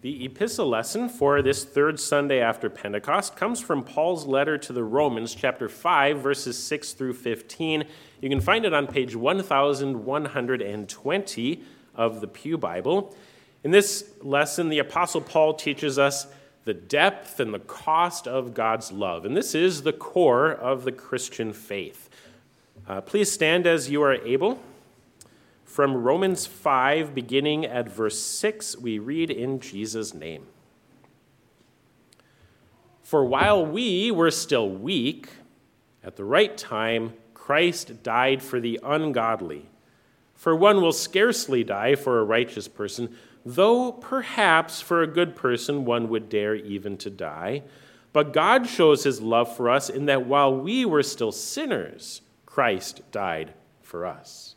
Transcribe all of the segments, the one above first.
The epistle lesson for this third Sunday after Pentecost comes from Paul's letter to the Romans, chapter 5, verses 6 through 15. You can find it on page 1120 of the Pew Bible. In this lesson, the Apostle Paul teaches us the depth and the cost of God's love. And this is the core of the Christian faith. Uh, please stand as you are able. From Romans 5, beginning at verse 6, we read in Jesus' name. For while we were still weak, at the right time, Christ died for the ungodly. For one will scarcely die for a righteous person, though perhaps for a good person one would dare even to die. But God shows his love for us in that while we were still sinners, Christ died for us.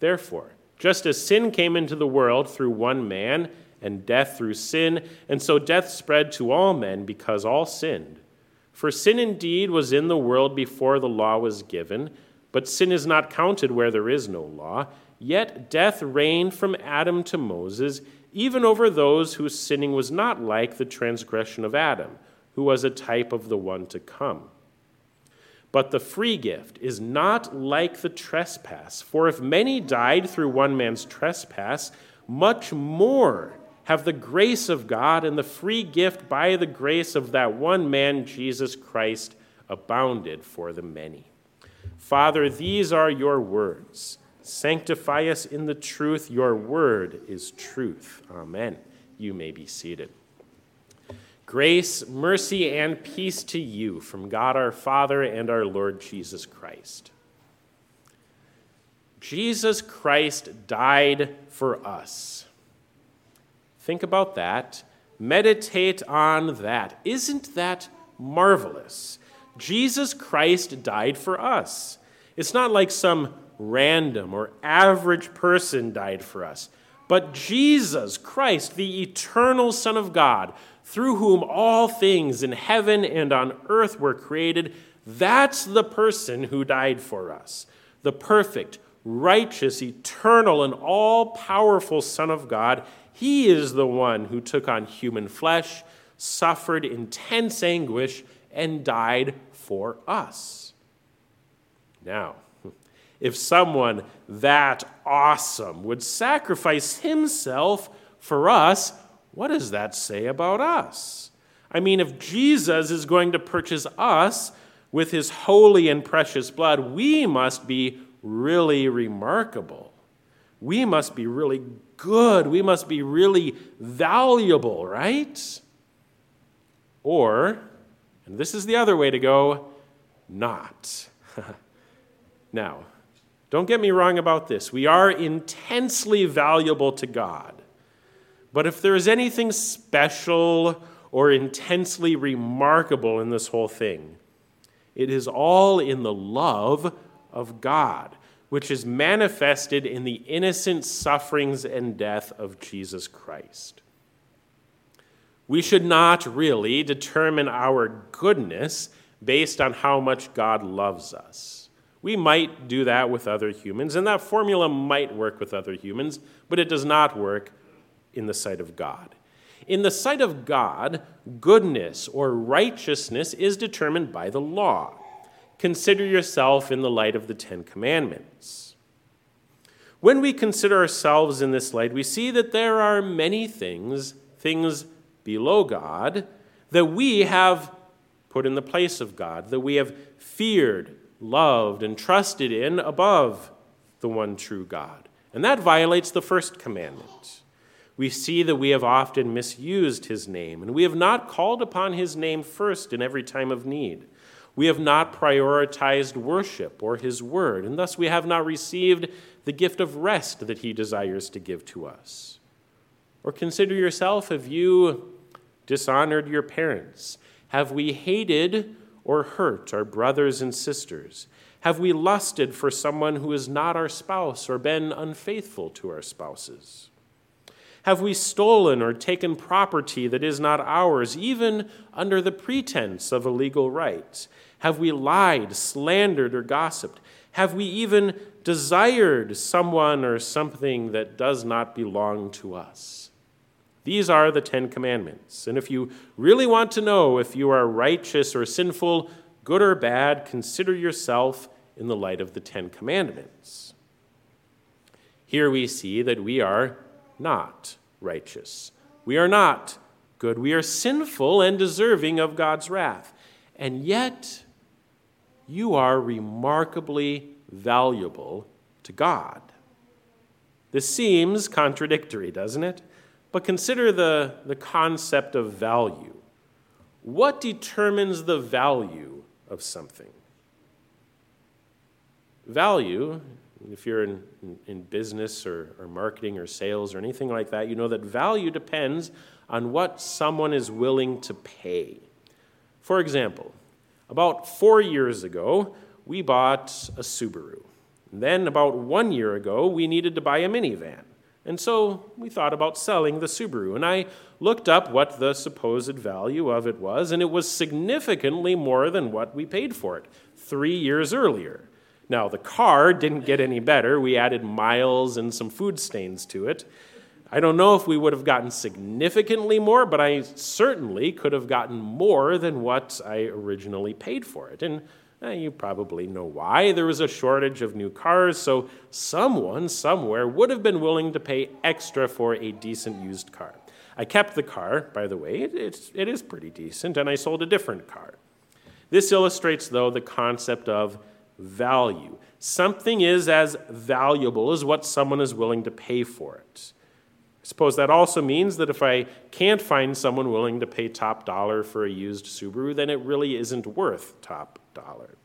Therefore, just as sin came into the world through one man, and death through sin, and so death spread to all men because all sinned. For sin indeed was in the world before the law was given, but sin is not counted where there is no law. Yet death reigned from Adam to Moses, even over those whose sinning was not like the transgression of Adam, who was a type of the one to come. But the free gift is not like the trespass. For if many died through one man's trespass, much more have the grace of God and the free gift by the grace of that one man, Jesus Christ, abounded for the many. Father, these are your words. Sanctify us in the truth. Your word is truth. Amen. You may be seated. Grace, mercy, and peace to you from God our Father and our Lord Jesus Christ. Jesus Christ died for us. Think about that. Meditate on that. Isn't that marvelous? Jesus Christ died for us. It's not like some random or average person died for us, but Jesus Christ, the eternal Son of God, through whom all things in heaven and on earth were created, that's the person who died for us. The perfect, righteous, eternal, and all powerful Son of God. He is the one who took on human flesh, suffered intense anguish, and died for us. Now, if someone that awesome would sacrifice himself for us, what does that say about us? I mean, if Jesus is going to purchase us with his holy and precious blood, we must be really remarkable. We must be really good. We must be really valuable, right? Or, and this is the other way to go, not. now, don't get me wrong about this. We are intensely valuable to God. But if there is anything special or intensely remarkable in this whole thing, it is all in the love of God, which is manifested in the innocent sufferings and death of Jesus Christ. We should not really determine our goodness based on how much God loves us. We might do that with other humans, and that formula might work with other humans, but it does not work in the sight of God. In the sight of God, goodness or righteousness is determined by the law. Consider yourself in the light of the Ten Commandments. When we consider ourselves in this light, we see that there are many things, things below God, that we have put in the place of God, that we have feared, loved, and trusted in above the one true God. And that violates the first commandment we see that we have often misused his name, and we have not called upon his name first in every time of need. We have not prioritized worship or his word, and thus we have not received the gift of rest that he desires to give to us. Or consider yourself have you dishonored your parents? Have we hated or hurt our brothers and sisters? Have we lusted for someone who is not our spouse or been unfaithful to our spouses? Have we stolen or taken property that is not ours, even under the pretense of a legal right? Have we lied, slandered, or gossiped? Have we even desired someone or something that does not belong to us? These are the Ten Commandments. And if you really want to know if you are righteous or sinful, good or bad, consider yourself in the light of the Ten Commandments. Here we see that we are not righteous. We are not good. We are sinful and deserving of God's wrath. And yet, you are remarkably valuable to God. This seems contradictory, doesn't it? But consider the, the concept of value. What determines the value of something? Value, if you're in, in, in business or, or marketing or sales or anything like that, you know that value depends on what someone is willing to pay. For example, about four years ago, we bought a Subaru. And then, about one year ago, we needed to buy a minivan. And so we thought about selling the Subaru. And I looked up what the supposed value of it was, and it was significantly more than what we paid for it three years earlier. Now, the car didn't get any better. We added miles and some food stains to it. I don't know if we would have gotten significantly more, but I certainly could have gotten more than what I originally paid for it. And eh, you probably know why. There was a shortage of new cars, so someone somewhere would have been willing to pay extra for a decent used car. I kept the car, by the way, it, it is pretty decent, and I sold a different car. This illustrates, though, the concept of value. Something is as valuable as what someone is willing to pay for it. I suppose that also means that if I can't find someone willing to pay top dollar for a used Subaru, then it really isn't worth top dollar.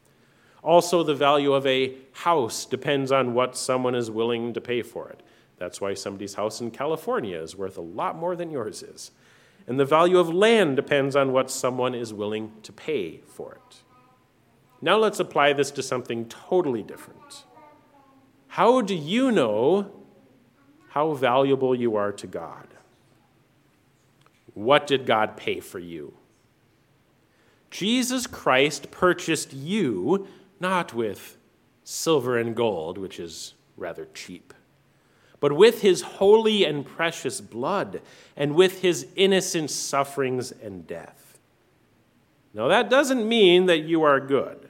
Also, the value of a house depends on what someone is willing to pay for it. That's why somebody's house in California is worth a lot more than yours is. And the value of land depends on what someone is willing to pay for it. Now let's apply this to something totally different. How do you know how valuable you are to God. What did God pay for you? Jesus Christ purchased you not with silver and gold, which is rather cheap, but with his holy and precious blood and with his innocent sufferings and death. Now, that doesn't mean that you are good,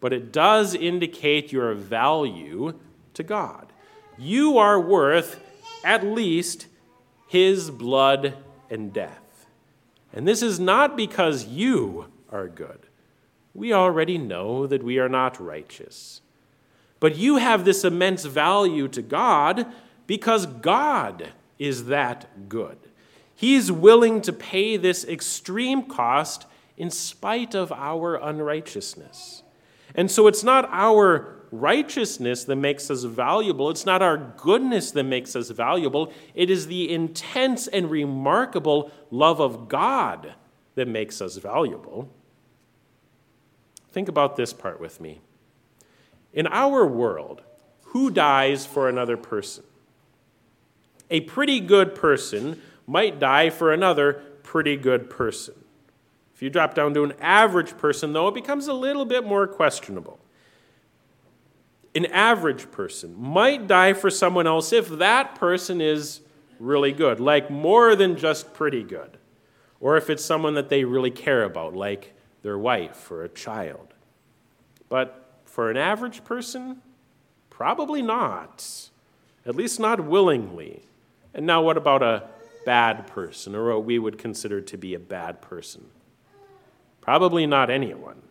but it does indicate your value to God. You are worth at least his blood and death. And this is not because you are good. We already know that we are not righteous. But you have this immense value to God because God is that good. He's willing to pay this extreme cost in spite of our unrighteousness. And so it's not our righteousness that makes us valuable. It's not our goodness that makes us valuable. It is the intense and remarkable love of God that makes us valuable. Think about this part with me. In our world, who dies for another person? A pretty good person might die for another pretty good person. If you drop down to an average person, though, it becomes a little bit more questionable an average person might die for someone else if that person is really good, like more than just pretty good, or if it's someone that they really care about, like their wife or a child. But for an average person, probably not, at least not willingly. And now, what about a bad person, or what we would consider to be a bad person? Probably not anyone.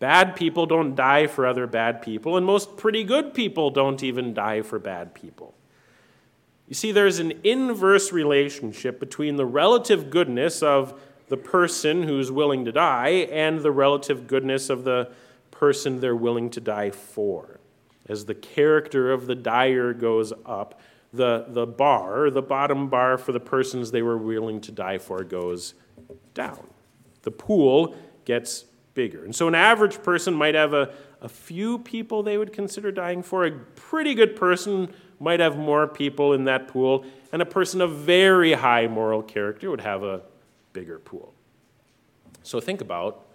Bad people don't die for other bad people, and most pretty good people don't even die for bad people. You see, there's an inverse relationship between the relative goodness of the person who's willing to die and the relative goodness of the person they're willing to die for. As the character of the dyer goes up, the, the bar, the bottom bar for the persons they were willing to die for, goes down. The pool gets bigger. And so an average person might have a, a few people they would consider dying for. A pretty good person might have more people in that pool. And a person of very high moral character would have a bigger pool. So think about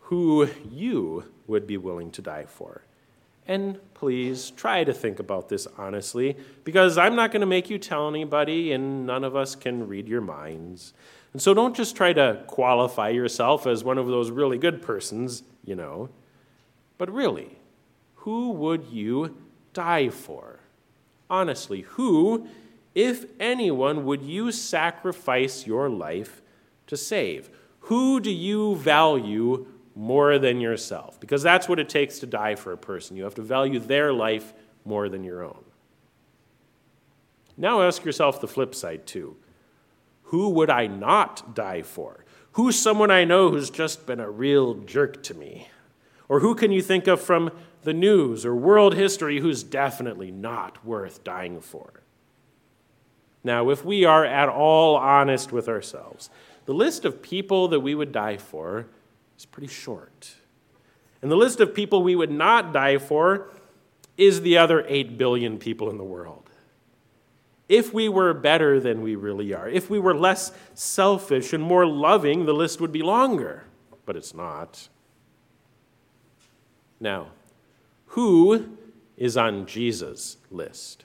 who you would be willing to die for. And please try to think about this honestly, because I'm not going to make you tell anybody, and none of us can read your minds. And so don't just try to qualify yourself as one of those really good persons, you know. But really, who would you die for? Honestly, who, if anyone, would you sacrifice your life to save? Who do you value more than yourself? Because that's what it takes to die for a person. You have to value their life more than your own. Now ask yourself the flip side, too. Who would I not die for? Who's someone I know who's just been a real jerk to me? Or who can you think of from the news or world history who's definitely not worth dying for? Now, if we are at all honest with ourselves, the list of people that we would die for is pretty short. And the list of people we would not die for is the other 8 billion people in the world if we were better than we really are, if we were less selfish and more loving, the list would be longer. But it's not. Now, who is on Jesus' list?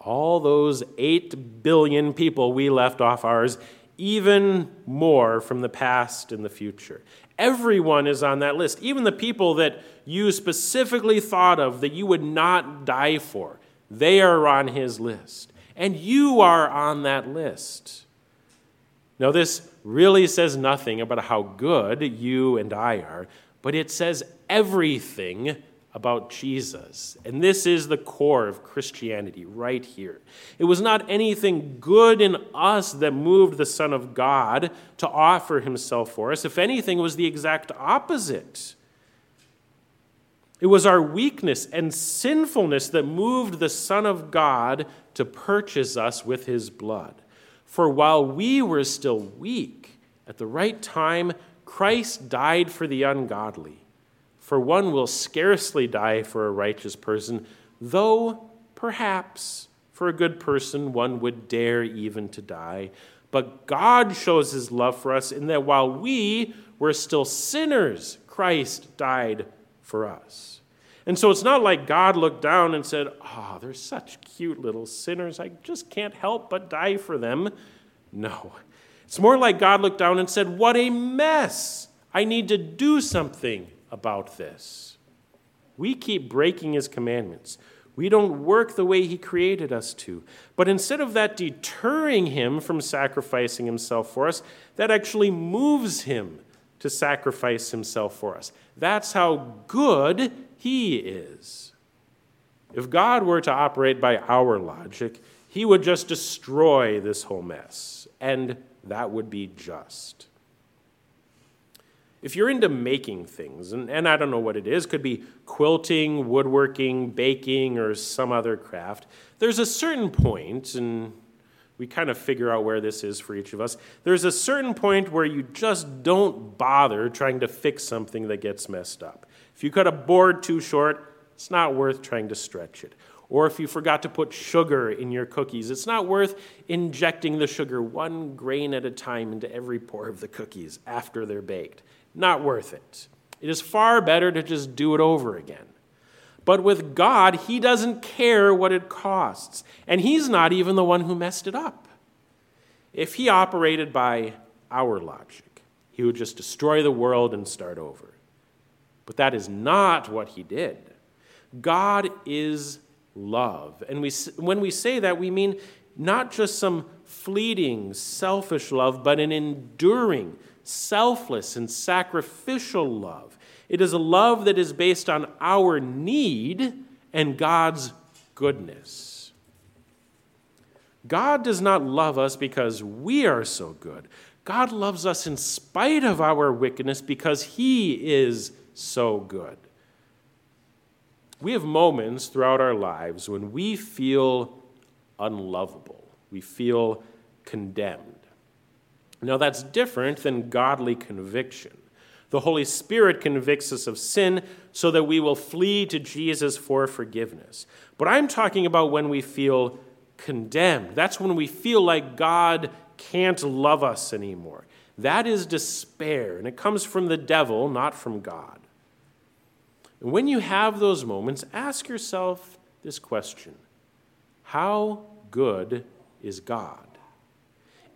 All those 8 billion people we left off ours, even more from the past and the future. Everyone is on that list, even the people that you specifically thought of that you would not die for. They are on his list. And you are on that list. Now, this really says nothing about how good you and I are, but it says everything about Jesus. And this is the core of Christianity right here. It was not anything good in us that moved the Son of God to offer himself for us. If anything, was the exact opposite. It was our weakness and sinfulness that moved the Son of God to purchase us with his blood. For while we were still weak, at the right time, Christ died for the ungodly. For one will scarcely die for a righteous person, though perhaps for a good person one would dare even to die. But God shows his love for us in that while we were still sinners, Christ died for us. And so it's not like God looked down and said, Oh, they're such cute little sinners. I just can't help but die for them. No. It's more like God looked down and said, What a mess. I need to do something about this. We keep breaking his commandments. We don't work the way he created us to. But instead of that deterring him from sacrificing himself for us, that actually moves him to sacrifice himself for us. That's how good he is. If God were to operate by our logic, he would just destroy this whole mess, and that would be just. If you're into making things, and, and I don't know what it is, could be quilting, woodworking, baking, or some other craft, there's a certain point, and we kind of figure out where this is for each of us. There's a certain point where you just don't bother trying to fix something that gets messed up. If you cut a board too short, it's not worth trying to stretch it. Or if you forgot to put sugar in your cookies, it's not worth injecting the sugar one grain at a time into every pore of the cookies after they're baked. Not worth it. It is far better to just do it over again. But with God, He doesn't care what it costs. And He's not even the one who messed it up. If He operated by our logic, He would just destroy the world and start over. But that is not what He did. God is love. And we, when we say that, we mean not just some fleeting, selfish love, but an enduring, selfless, and sacrificial love it is a love that is based on our need and God's goodness. God does not love us because we are so good. God loves us in spite of our wickedness because He is so good. We have moments throughout our lives when we feel unlovable, we feel condemned. Now, that's different than godly conviction. The Holy Spirit convicts us of sin so that we will flee to Jesus for forgiveness. But I'm talking about when we feel condemned. That's when we feel like God can't love us anymore. That is despair, and it comes from the devil, not from God. And when you have those moments, ask yourself this question How good is God?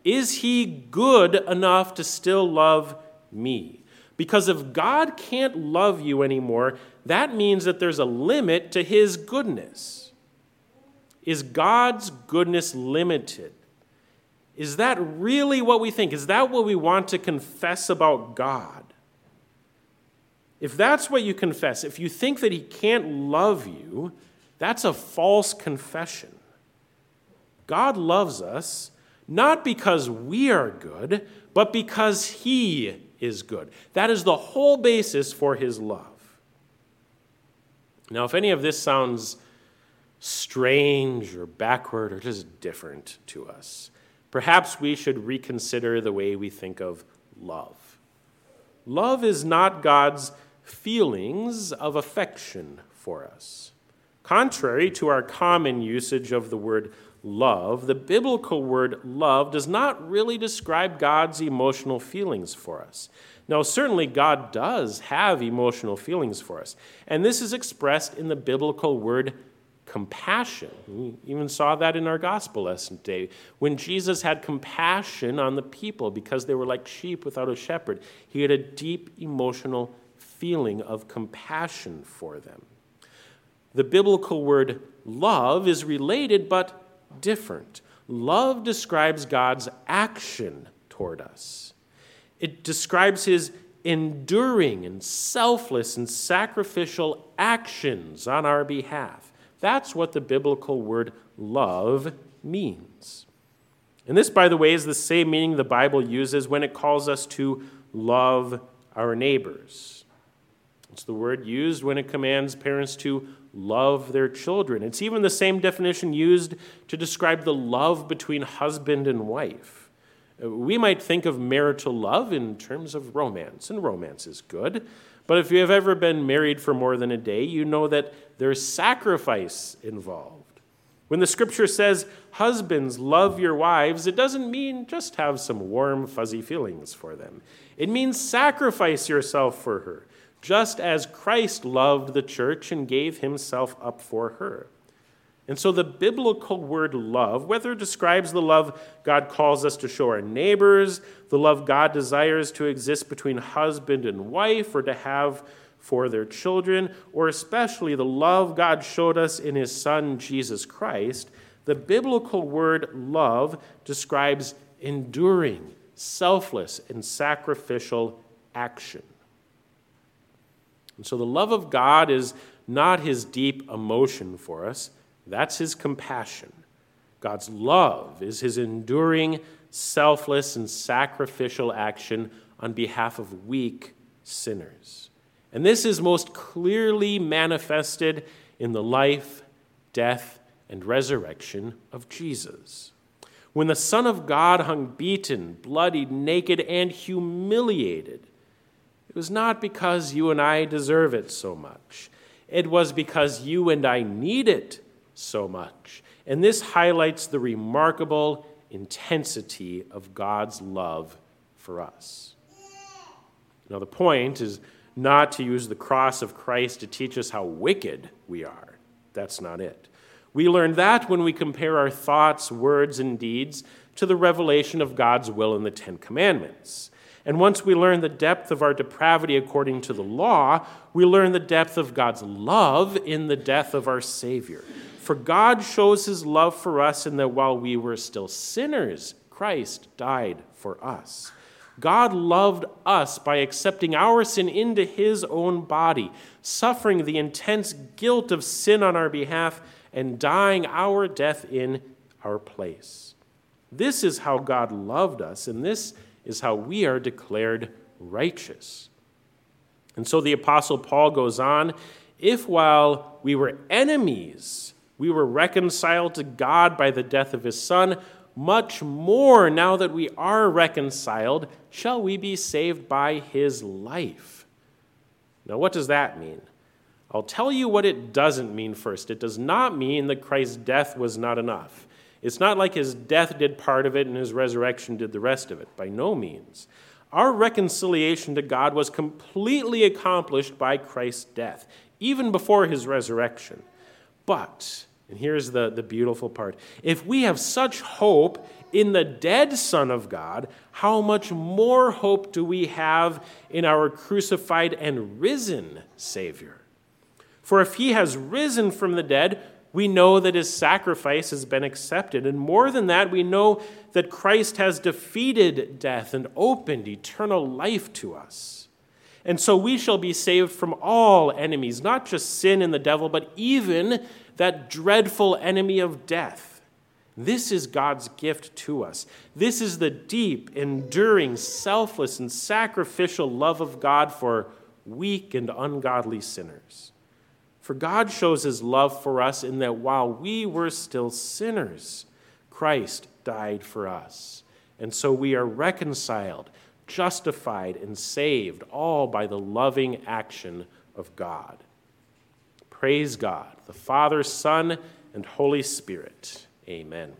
Is he good enough to still love me? Because if God can't love you anymore, that means that there's a limit to his goodness. Is God's goodness limited? Is that really what we think? Is that what we want to confess about God? If that's what you confess, if you think that he can't love you, that's a false confession. God loves us not because we are good, but because he is good. That is the whole basis for his love. Now, if any of this sounds strange or backward or just different to us, perhaps we should reconsider the way we think of love. Love is not God's feelings of affection for us. Contrary to our common usage of the word love, the biblical word love does not really describe God's emotional feelings for us. Now, certainly, God does have emotional feelings for us, and this is expressed in the biblical word compassion. We even saw that in our gospel lesson today. When Jesus had compassion on the people because they were like sheep without a shepherd, he had a deep emotional feeling of compassion for them. The biblical word love is related but different. Love describes God's action toward us, it describes his enduring and selfless and sacrificial actions on our behalf. That's what the biblical word love means. And this, by the way, is the same meaning the Bible uses when it calls us to love our neighbors. It's the word used when it commands parents to love their children. It's even the same definition used to describe the love between husband and wife. Uh, we might think of marital love in terms of romance, and romance is good. But if you have ever been married for more than a day, you know that there's sacrifice involved. When the scripture says, Husbands, love your wives, it doesn't mean just have some warm, fuzzy feelings for them. It means sacrifice yourself for her just as Christ loved the church and gave himself up for her. And so the biblical word love, whether it describes the love God calls us to show our neighbors, the love God desires to exist between husband and wife or to have for their children, or especially the love God showed us in his son Jesus Christ, the biblical word love describes enduring, selfless, and sacrificial action. And so the love of God is not his deep emotion for us, that's his compassion. God's love is his enduring, selfless, and sacrificial action on behalf of weak sinners. And this is most clearly manifested in the life, death, and resurrection of Jesus. When the Son of God hung beaten, bloodied, naked, and humiliated, it was not because you and I deserve it so much. It was because you and I need it so much. And this highlights the remarkable intensity of God's love for us. Now, the point is not to use the cross of Christ to teach us how wicked we are. That's not it. We learn that when we compare our thoughts, words, and deeds to the revelation of God's will in the Ten Commandments. And once we learn the depth of our depravity according to the law, we learn the depth of God's love in the death of our Savior. For God shows his love for us in that while we were still sinners, Christ died for us. God loved us by accepting our sin into his own body, suffering the intense guilt of sin on our behalf, and dying our death in our place. This is how God loved us, and this is how we are declared righteous. And so the Apostle Paul goes on if while we were enemies, we were reconciled to God by the death of his Son, much more now that we are reconciled, shall we be saved by his life. Now, what does that mean? I'll tell you what it doesn't mean first. It does not mean that Christ's death was not enough. It's not like his death did part of it and his resurrection did the rest of it. By no means. Our reconciliation to God was completely accomplished by Christ's death, even before his resurrection. But, and here's the, the beautiful part if we have such hope in the dead Son of God, how much more hope do we have in our crucified and risen Savior? For if he has risen from the dead, we know that his sacrifice has been accepted. And more than that, we know that Christ has defeated death and opened eternal life to us. And so we shall be saved from all enemies, not just sin and the devil, but even that dreadful enemy of death. This is God's gift to us. This is the deep, enduring, selfless, and sacrificial love of God for weak and ungodly sinners. For God shows his love for us in that while we were still sinners, Christ died for us. And so we are reconciled, justified, and saved, all by the loving action of God. Praise God, the Father, Son, and Holy Spirit. Amen.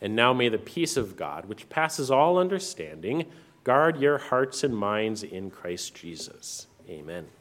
And now may the peace of God, which passes all understanding, guard your hearts and minds in Christ Jesus. Amen.